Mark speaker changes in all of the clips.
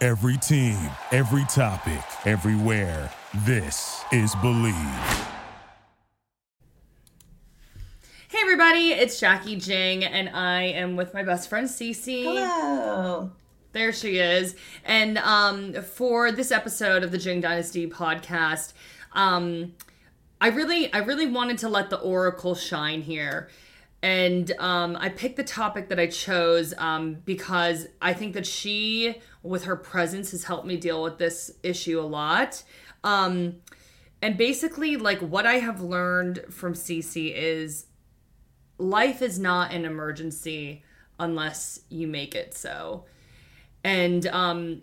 Speaker 1: Every team, every topic, everywhere. This is Bleav.
Speaker 2: Hey everybody, it's Jackie Jing, and I am with my best friend Cece.
Speaker 3: Hello.
Speaker 2: There she is. And um, for this episode of the Jing Dynasty podcast, um, I really, I really wanted to let the Oracle shine here. And um, I picked the topic that I chose um, because I think that she, with her presence, has helped me deal with this issue a lot. Um, and basically, like what I have learned from Cece is life is not an emergency unless you make it so. And um,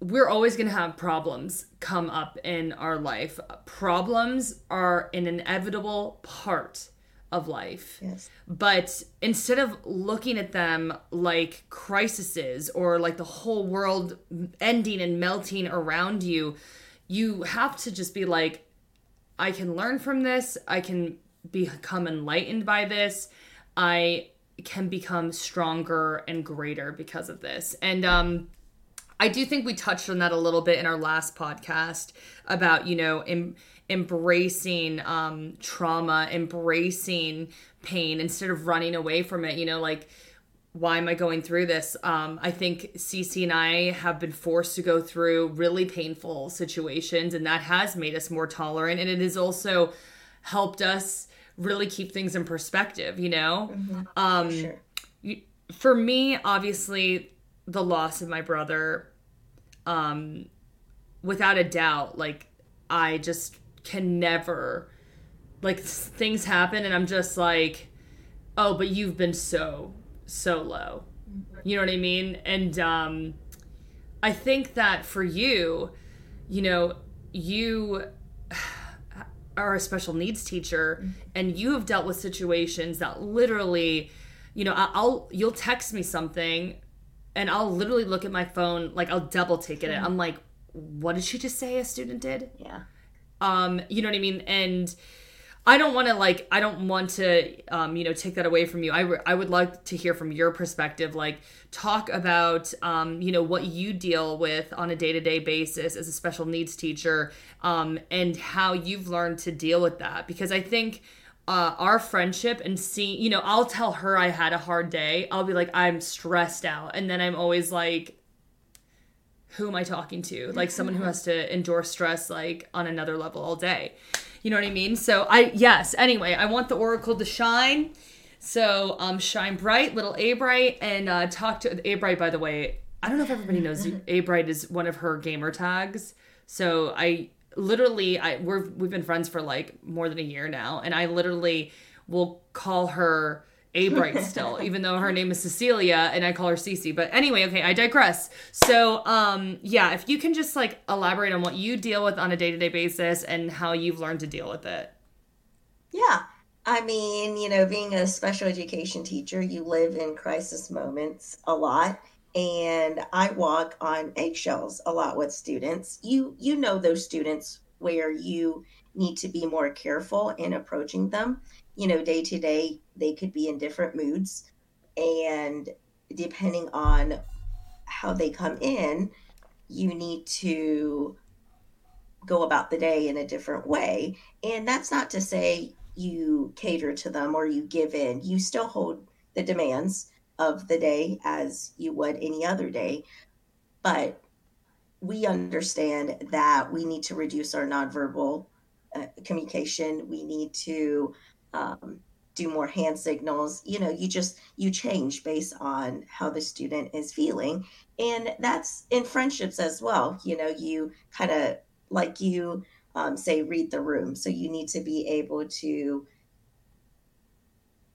Speaker 2: we're always going to have problems come up in our life. Problems are an inevitable part of life.
Speaker 3: Yes.
Speaker 2: But instead of looking at them like crises or like the whole world ending and melting around you, you have to just be like, I can learn from this. I can become enlightened by this. I can become stronger and greater because of this. And um I do think we touched on that a little bit in our last podcast about, you know, em- embracing um, trauma, embracing pain instead of running away from it. You know, like, why am I going through this? Um, I think Cece and I have been forced to go through really painful situations, and that has made us more tolerant. And it has also helped us really keep things in perspective, you know? Um,
Speaker 3: Sure.
Speaker 2: you- for me, obviously, the loss of my brother, um, without a doubt, like I just can never, like things happen, and I'm just like, oh, but you've been so so low, you know what I mean? And um, I think that for you, you know, you are a special needs teacher and you have dealt with situations that literally you know i'll you'll text me something and i'll literally look at my phone like i'll double take it. I'm like what did she just say a student did?
Speaker 3: Yeah.
Speaker 2: um you know what i mean? And i don't want to like i don't want to um you know take that away from you. I, re- I would like to hear from your perspective like talk about um you know what you deal with on a day-to-day basis as a special needs teacher um and how you've learned to deal with that. Because i think uh, our friendship and see you know i'll tell her i had a hard day i'll be like i'm stressed out and then i'm always like who am I talking to? Like someone who has to endure stress like on another level all day. You know what I mean? So I yes, anyway, I want the oracle to shine. So um shine bright, little A bright, and uh talk to A bright by the way. I don't know if everybody knows A bright is one of her gamer tags. So I literally I we're we've been friends for like more than a year now, and I literally will call her A Bright still, even though her name is Cecilia and I call her Cece. But anyway, okay, I digress. So um yeah, if you can just like elaborate on what you deal with on a day-to-day basis and how you've learned to deal with it.
Speaker 3: Yeah. I mean, you know, being a special education teacher, you live in crisis moments a lot. And I walk on eggshells a lot with students. You you know those students where you need to be more careful in approaching them. You know, day to day, they could be in different moods. And depending on how they come in, you need to go about the day in a different way. And that's not to say you cater to them or you give in. You still hold the demands of the day as you would any other day. But we understand that we need to reduce our nonverbal uh, communication. We need to um, do more hand signals. You know, you just you change based on how the student is feeling, and that's in friendships as well. You know, you kind of like you um, say read the room, so you need to be able to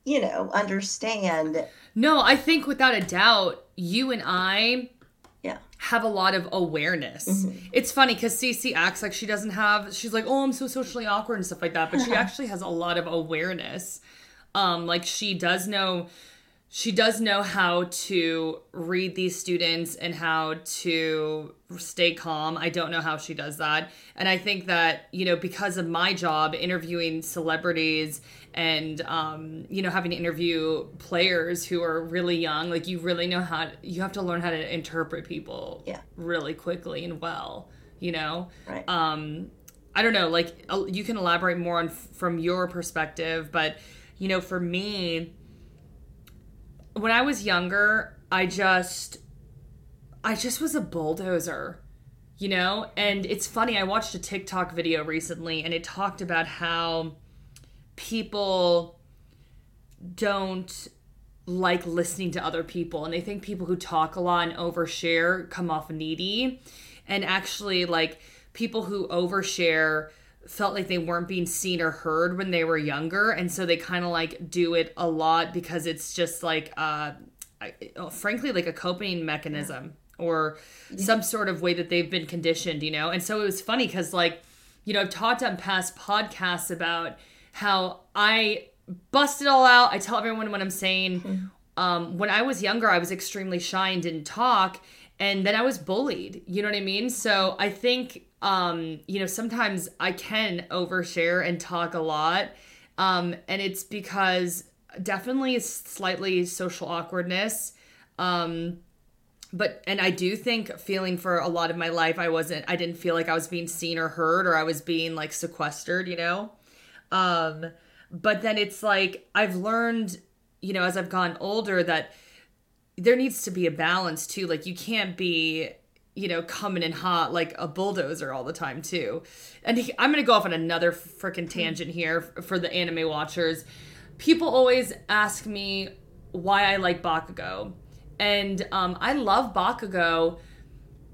Speaker 3: you know understand
Speaker 2: no i think without a doubt you and i
Speaker 3: yeah
Speaker 2: have a lot of awareness. Mm-hmm. It's funny because Cece acts like she doesn't have. She's like, "Oh, I'm so socially awkward and stuff like that," but she actually has a lot of awareness. Um, like she does know, she does know how to read these students and how to stay calm. I don't know how she does that, and I think that you know because of my job interviewing celebrities and um, you know having to interview players who are really young like you really know how to, you have to learn how to interpret people
Speaker 3: yeah.
Speaker 2: really quickly and well you know
Speaker 3: right.
Speaker 2: um i don't know like you can elaborate more on from your perspective but you know for me when i was younger i just i just was a bulldozer you know and it's funny i watched a tiktok video recently and it talked about how people don't like listening to other people and they think people who talk a lot and overshare come off needy. And actually like people who overshare felt like they weren't being seen or heard when they were younger and so they kind of like do it a lot because it's just like uh frankly like a coping mechanism or some sort of way that they've been conditioned you know? And so it was funny because like you know i've talked on past podcasts about how I bust it all out. I tell everyone what I'm saying. Mm-hmm. Um, when I was younger, I was extremely shy and didn't talk. And then I was bullied. You know what I mean? So I think, um, you know, sometimes I can overshare and talk a lot. Um, and it's because definitely slightly social awkwardness. Um, but and I do think feeling for a lot of my life I wasn't I didn't feel like I was being seen or heard or I was being like sequestered, you know. Um, but then it's like I've learned, you know, as I've gotten older that there needs to be a balance too. Like you can't be, you know, coming in hot like a bulldozer all the time too. And he, I'm gonna go off on another freaking tangent here for the anime watchers. People always ask me why I like Bakugo, and um, I love Bakugo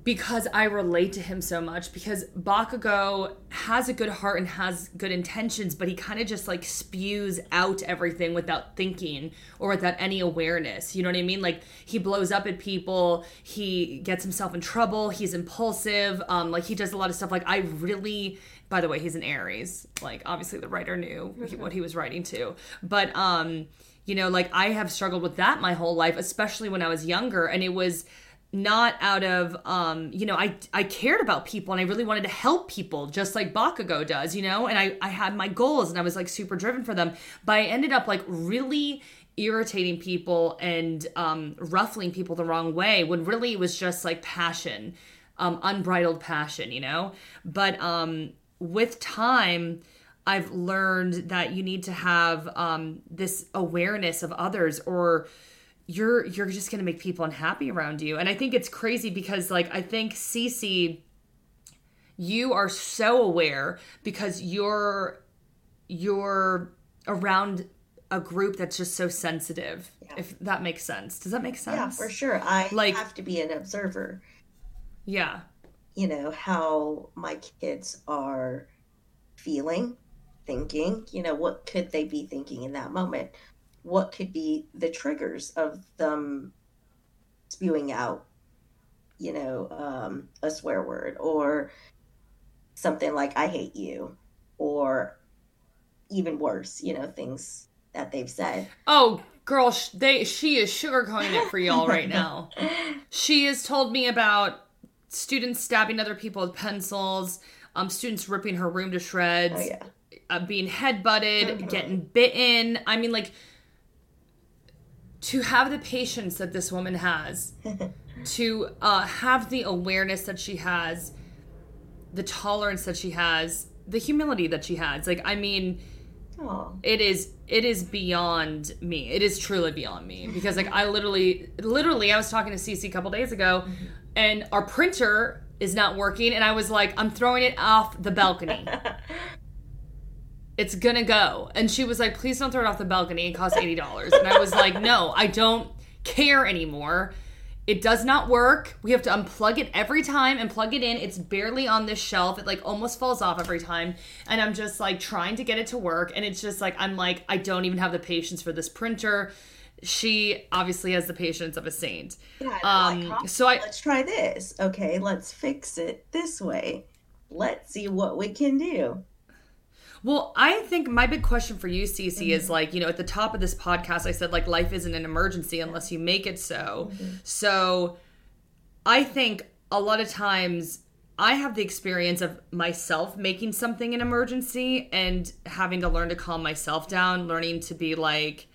Speaker 2: because I relate to him so much because Bakugo has a good heart and has good intentions, but he kind of just like spews out everything without thinking or without any awareness. You know what I mean? Like he blows up at people, he gets himself in trouble, he's impulsive, um, like he does a lot of stuff. Like I really by the way, he's an Aries. Like obviously the writer knew what he was writing to. But um, you know, like I have struggled with that my whole life, especially when I was younger, and it was not out of um you know i i cared about people and i really wanted to help people just like bakugo does you know? And i i had my goals and i was like super driven for them. But i ended up like really irritating people and um ruffling people the wrong way when really it was just like passion um unbridled passion you know? But um with time i've learned that you need to have um this awareness of others or you're you're just going to make people unhappy around you. And I think it's crazy because like I think Cece you are so aware because you're you're around a group that's just so sensitive. Yeah. If that makes sense. Does that make sense?
Speaker 3: Yeah, for sure. I like have to be an observer.
Speaker 2: Yeah.
Speaker 3: You know, how my kids are feeling, thinking, you know, what could they be thinking in that moment? What could be the triggers of them spewing out, you know, um, a swear word or something like "I hate you," or even worse, you know, things that they've said.
Speaker 2: Oh, girl, they she is sugarcoating it for y'all right now. she has told me about students stabbing other people with pencils, um, students ripping her room to shreds.
Speaker 3: Oh, yeah.
Speaker 2: Uh, being headbutted, mm-hmm. getting bitten. I mean, like to have the patience that this woman has, to uh, have the awareness that she has, the tolerance that she has, the humility that she has. Like, I mean, Aww. it is it is beyond me. It is truly beyond me because like I literally literally I was talking to Cece a couple days ago, mm-hmm. and our printer is not working. And I was like, I'm throwing it off the balcony. it's gonna go. And she was like, please don't throw it off the balcony. It costs $80. And I was like, no, I don't care anymore. It does not work. We have to unplug it every time and plug it in. It's barely on this shelf. It like almost falls off every time. And I'm just like trying to get it to work. And it's just like, I'm like, I don't even have the patience for this printer. She obviously has the patience of a saint.
Speaker 3: Yeah,
Speaker 2: Um,
Speaker 3: like,
Speaker 2: so I-
Speaker 3: let's try this. Okay, let's fix it this way. Let's see what we can do.
Speaker 2: Well, I think my big question for you, Cece, is mm-hmm. like, you know, at the top of this podcast, I said, like, life isn't an emergency unless you make it so. Mm-hmm. So I think a lot of times I have the experience of myself making something an emergency and having to learn to calm myself down, learning to be like,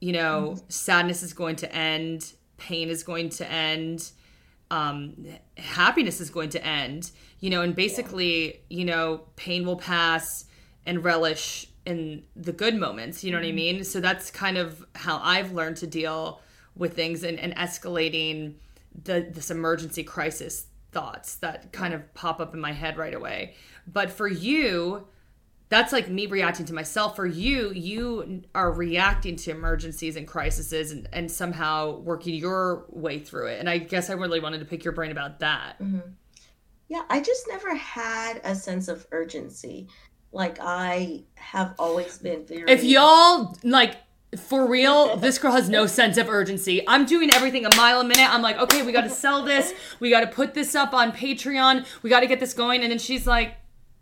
Speaker 2: you know, mm-hmm. sadness is going to end, pain is going to end, um, happiness is going to end, you know, and basically, you know, pain will pass and relish in the good moments, you know what I mm-hmm. mean? So that's kind of how I've learned to deal with things and, and escalating the this emergency crisis thoughts that kind of pop up in my head right away. But for you, that's like me reacting to myself. For you you are reacting to emergencies and crises and, and somehow working your way through it. And i guess i really wanted to pick your brain about that mm-hmm.
Speaker 3: Yeah, I just never had a sense of urgency. Like I have always been very
Speaker 2: if y'all like for real this girl has no sense of urgency i'm doing everything a mile a minute i'm like okay we got to sell this we got to put this up on patreon we got to get this going and then she's like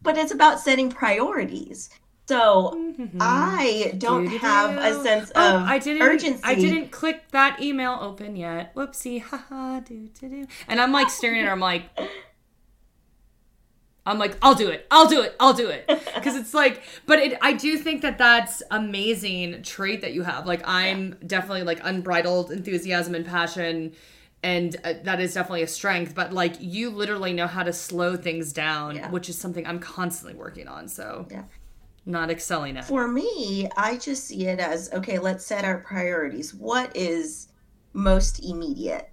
Speaker 3: but it's about setting priorities. So mm-hmm. I don't have a sense oh, of
Speaker 2: oh, I didn't.
Speaker 3: urgency.
Speaker 2: I didn't click that email open yet. Whoopsie, haha, do do do. And I'm like staring at her. I'm like, I'm like, I'll do it. I'll do it. I'll do it. Because it's like, but it. I do think that that's amazing trait that you have. Like, I'm definitely like unbridled enthusiasm and passion. And uh, that is definitely a strength, but like you literally know how to slow things down,
Speaker 3: Yeah.
Speaker 2: which is something I'm constantly working on. So,
Speaker 3: Yeah.
Speaker 2: not excelling at.
Speaker 3: For me, I just see it as okay, let's set our priorities. What is most immediate?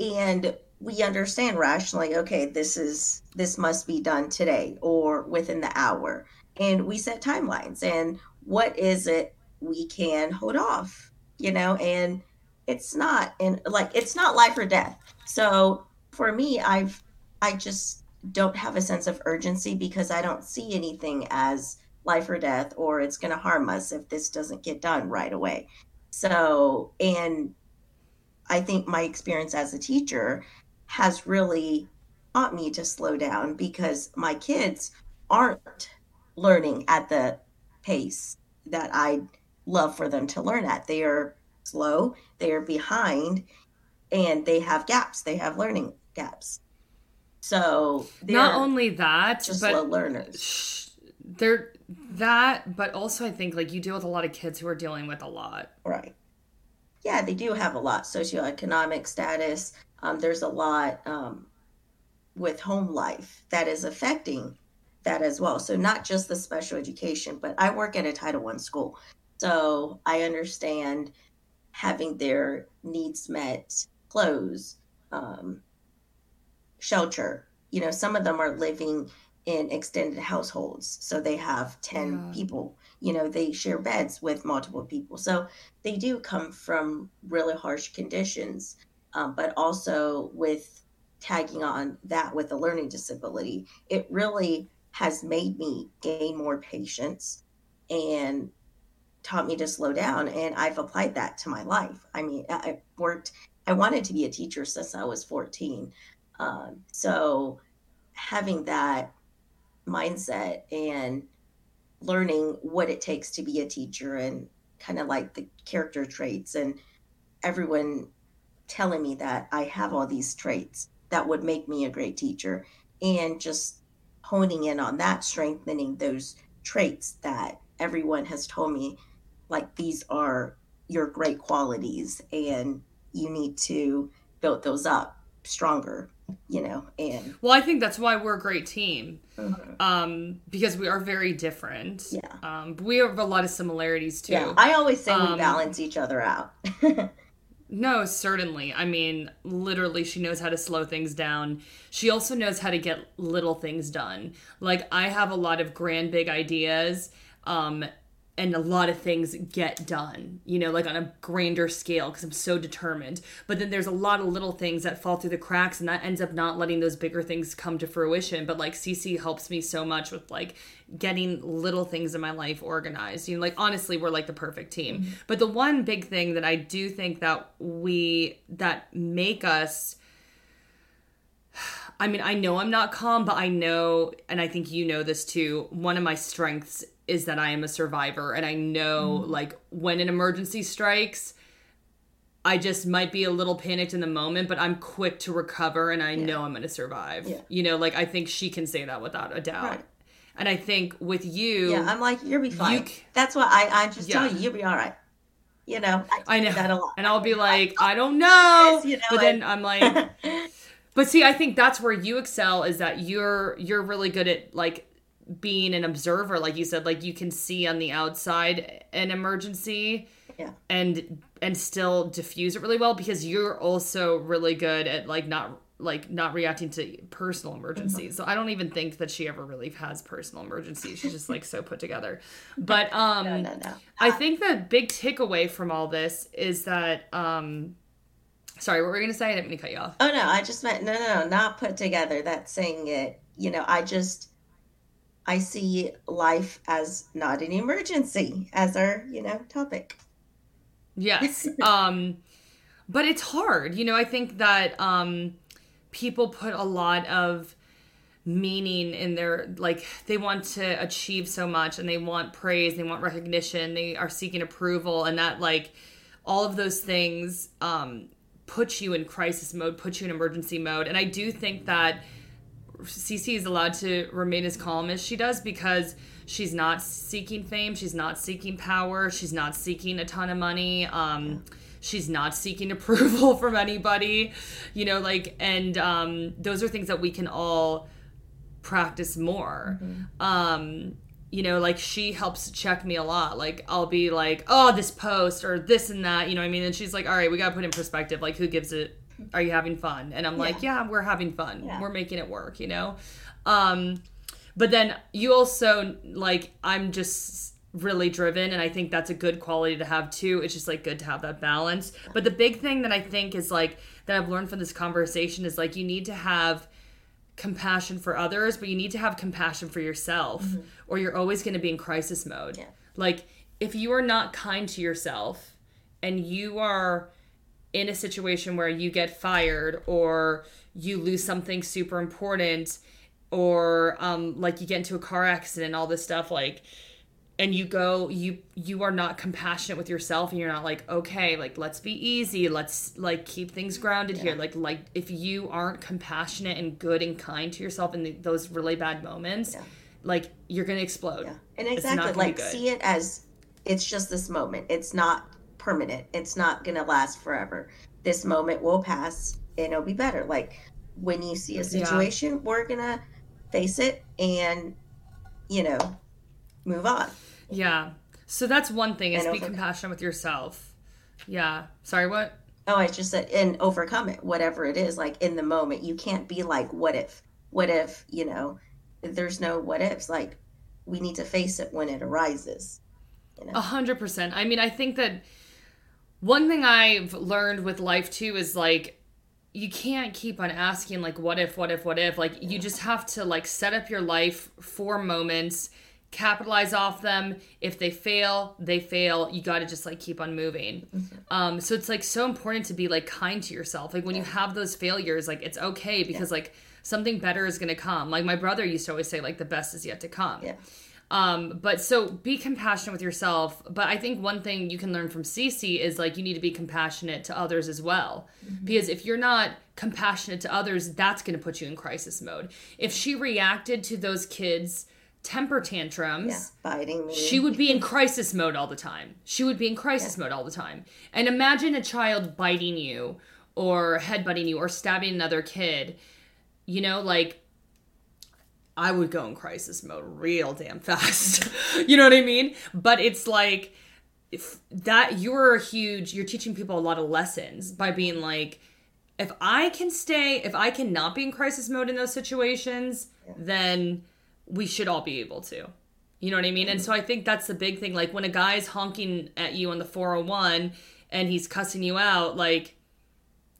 Speaker 3: And we understand rationally, okay, this is this must be done today or within the hour. And we set timelines and what is it we can hold off, you know, and it's not and like it's not life or death. So for me, I've I just don't have a sense of urgency because I don't see anything as life or death or it's going to harm us if this doesn't get done right away. So, and I think my experience as a teacher has really taught me to slow down because my kids aren't learning at the pace that I love for them to learn at. They are slow, they are behind, and they have gaps. They have learning gaps. So
Speaker 2: Not only that,
Speaker 3: just
Speaker 2: but
Speaker 3: slow learners.
Speaker 2: sh- they're that, but also I think like you deal with a lot of kids who are dealing with a lot.
Speaker 3: Right. Yeah, they do have a lot socioeconomic status. Um, there's a lot um, with home life that is affecting that as well. So not just the special education, but I work at a Title One school, so I understand having their needs met, clothes, um, shelter. You know, some of them are living in extended households, so they have ten
Speaker 2: Yeah.
Speaker 3: people. You know, they share beds with multiple people, so they do come from really harsh conditions, um, but also with tagging on that with a learning disability, it really has made me gain more patience and taught me to slow down. And I've applied that to my life. I mean, I worked, I wanted to be a teacher since I was 14. Um, so having that mindset and learning what it takes to be a teacher and kind of like the character traits and everyone telling me that I have all these traits that would make me a great teacher and just honing in on that strengthening those traits that everyone has told me like these are your great qualities and you need to build those up stronger you know and
Speaker 2: Well, I think that's why we're a great team.
Speaker 3: Mhm.
Speaker 2: Um, because we are very different.
Speaker 3: Yeah.
Speaker 2: Um, but we have a lot of similarities too.
Speaker 3: yeah i always say we
Speaker 2: Um,
Speaker 3: balance each other out
Speaker 2: No, certainly. I mean, literally, she knows how to slow things down. She also knows how to get little things done. Like, I have a lot of grand, big ideas, um, and a lot of things get done, you know, like on a grander scale because I'm so determined. But then there's a lot of little things that fall through the cracks, and that ends up not letting those bigger things come to fruition. But like, Cece helps me so much with like getting little things in my life organized. You know, like honestly, we're like the perfect team. Mm-hmm. But the one big thing that I do think that we that make us I mean, I know I'm not calm, but I know and I think you know this too. One of my strengths is that I am a survivor and I know mm-hmm. like when an emergency strikes, I just might be a little panicked in the moment, but I'm quick to recover and I yeah. know I'm going to survive. Yeah. You know, like I think she can say that without a doubt. Right. And I think with you,
Speaker 3: yeah, I'm like you'll be fine. You, That's why I I just yeah. tell you you'll be all right. You know,
Speaker 2: I, I know that a lot, and I'll be like, I don't know, you know but then I'm like, but see, I think that's where you excel is that you're you're really good at like being an observer, like you said, like you can see on the outside an emergency,
Speaker 3: yeah,
Speaker 2: and and still diffuse it really well because you're also really good at like not like not reacting to personal emergencies. Mm-hmm. So I don't even think that she ever really has personal emergencies. She's just like so put together. But um no, no, no. I think the big takeaway from all this is that um sorry, what were we gonna say? I didn't mean to cut you off.
Speaker 3: Oh no, I just meant no no no, not put together. That's saying it, you know, I just I see life as not an emergency as our, you know, topic.
Speaker 2: Yes. um but it's hard. You know, I think that um people put a lot of meaning in their like they want to achieve so much and they want praise they want recognition they are seeking approval and that like all of those things um put you in crisis mode put you in emergency mode and i do think that cc is allowed to remain as calm as she does because she's not seeking fame she's not seeking power she's not seeking a ton of money um she's not seeking approval from anybody you know like and um those are things that we can all practice more. Mm-hmm. um you know like she helps check me a lot. Like i'll be like oh this post or this and that you know i mean? And she's like all right we gotta put in perspective like who gives it are you having fun and i'm yeah. like yeah we're having fun yeah. we're making it work you know um but then you also like i'm just really driven and i think that's a good quality to have too it's just like good to have that balance but the big thing that i think is like that i've learned from this conversation is like you need to have compassion for others but you need to have compassion for yourself mm-hmm. or you're always going to be in crisis mode yeah. like if you are not kind to yourself and you are in a situation where you get fired or you lose something super important or um like you get into a car accident all this stuff like and you go you you are not compassionate with yourself and you're not like okay like let's be easy. Let's like keep things grounded yeah. here like like if you aren't compassionate and good and kind to yourself in the, those really bad moments yeah. like you're gonna explode.
Speaker 3: Yeah. And exactly. like see it as it's just this moment. It's not permanent it's not gonna last forever this moment will pass and it'll be better like when you see a situation yeah. we're gonna face it and you know move on
Speaker 2: yeah. So that's one thing is be compassionate with yourself. Yeah. Sorry, what?
Speaker 3: Oh, I just said and overcome it, whatever it is, like in the moment. You can't be like, what if? What if, you know, there's no what ifs. Like we need to face it when it arises.
Speaker 2: A hundred percent. I mean, I think that one thing I've learned with life too is like you can't keep on asking like what if, what if, what if. Like you just have to like set up your life for moments capitalize off them if they fail they fail you got to just like keep on moving mm-hmm. um so it's like so important to be like kind to yourself like when yeah. you have those failures like it's okay because yeah. like something better is going to come like my brother used to always say like the best is yet to come
Speaker 3: yeah
Speaker 2: um but so be compassionate with yourself but i think one thing you can learn from Cece is like you need to be compassionate to others as well mm-hmm. because if you're not compassionate to others that's going to put you in crisis mode if she reacted to those kids temper tantrums,
Speaker 3: yeah, biting me.
Speaker 2: She would be in crisis mode all the time. She would be in crisis yeah. mode all the time. And imagine a child biting you or headbutting you or stabbing another kid. You know, like I would go in crisis mode real damn fast. you know what I mean? But it's like if that you're a huge you're teaching people a lot of lessons by being like if I can stay, if I cannot be in crisis mode in those situations, then we should all be able to. You know what I mean? And so I think that's the big thing. Like when a guy's honking at you on the 401 and he's cussing you out, like,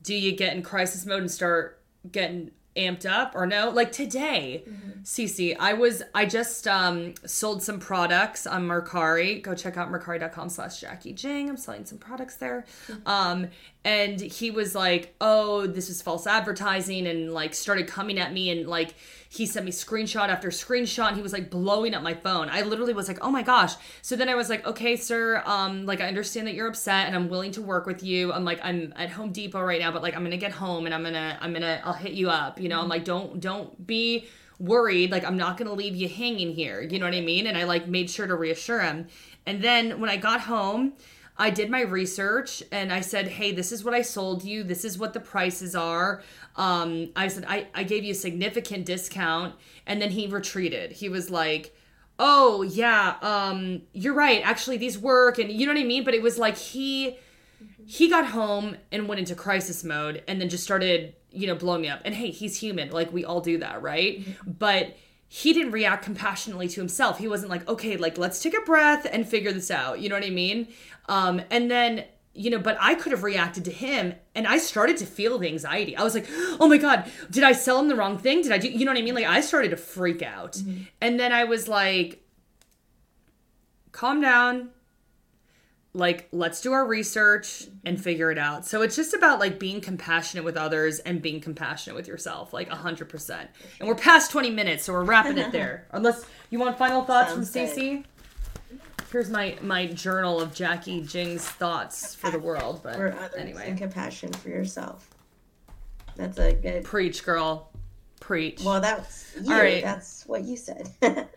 Speaker 2: do you get in crisis mode and start getting amped up or no like today mm-hmm. Cece I was I just um sold some products on Mercari go check out mercari.com slash Jackie Jing I'm selling some products there mm-hmm. um and he was like oh this is false advertising and like started coming at me and like he sent me screenshot after screenshot and he was like blowing up my phone. I literally was like oh my gosh. So then i was like okay sir um like i understand that you're upset and i'm willing to work with you. I'm like i'm at home depot right now but like i'm gonna get home and i'm gonna i'm gonna i'll hit you up you know? I'm like don't don't be worried. Like i'm not gonna leave you hanging here. You know what i mean? And i like made sure to reassure him. And then when i got home I did my research and I said, hey, this is what I sold you. This is what the prices are. Um, I said, I, I gave you a significant discount. And then he retreated. He was like, oh, yeah, um, you're right. Actually, these work. And you know what I mean? But it was like he he got home and went into crisis mode and then just started you know blowing me up and hey he's human like we all do that right mm-hmm. but he didn't react compassionately to himself he wasn't like okay like let's take a breath and figure this out you know what i mean um, and then you know, but I could have reacted to him and I started to feel the anxiety. I was like, oh my God, did I sell him the wrong thing? Did I do, you know what I mean? Like, I started to freak out. Mm-hmm. And then I was like, calm down. Like, let's do our research and mm-hmm. figure it out. So it's just about like being compassionate with others and being compassionate with yourself, like 100%. And we're past 20 minutes, so we're wrapping it there. Unless you want final thoughts Sounds from Stacey? Here's my my journal of Jackie Jing's thoughts for the world. But for others anyway,
Speaker 3: and compassion for yourself. That's a good
Speaker 2: preach, girl. Preach.
Speaker 3: Well, that's you. All right. That's what you said.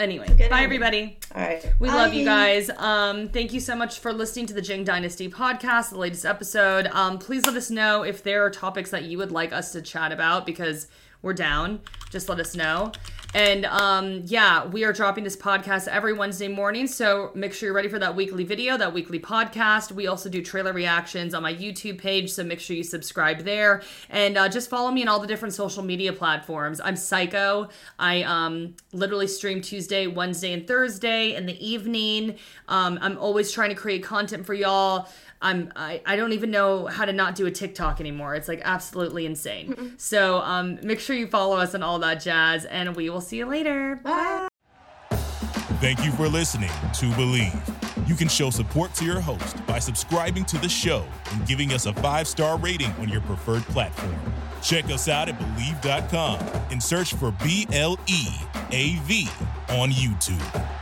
Speaker 2: anyway bye everybody
Speaker 3: all right
Speaker 2: we bye. love you guys um thank you so much for listening to the jing dynasty podcast the latest episode um please let us know if there are topics that you would like us to chat about because we're down just let us know and um, yeah, we are dropping this podcast every Wednesday morning. So make sure you're ready for that weekly video, that weekly podcast. We also do trailer reactions on my YouTube page. So make sure you subscribe there. And uh, just follow me on all the different social media platforms. I'm Psycho. I um, literally stream Tuesday, Wednesday, and Thursday in the evening. Um, I'm always trying to create content for y'all. I'm I, I don't even know how to not do a TikTok anymore. It's like absolutely insane. so um, make sure you follow us on all that jazz, and we will see you later. Bye.
Speaker 1: Thank you for listening to Bleav. You can show support to your host by subscribing to the show and giving us a five star rating on your preferred platform. Check us out at Bleav.com and search for B L E A V on YouTube.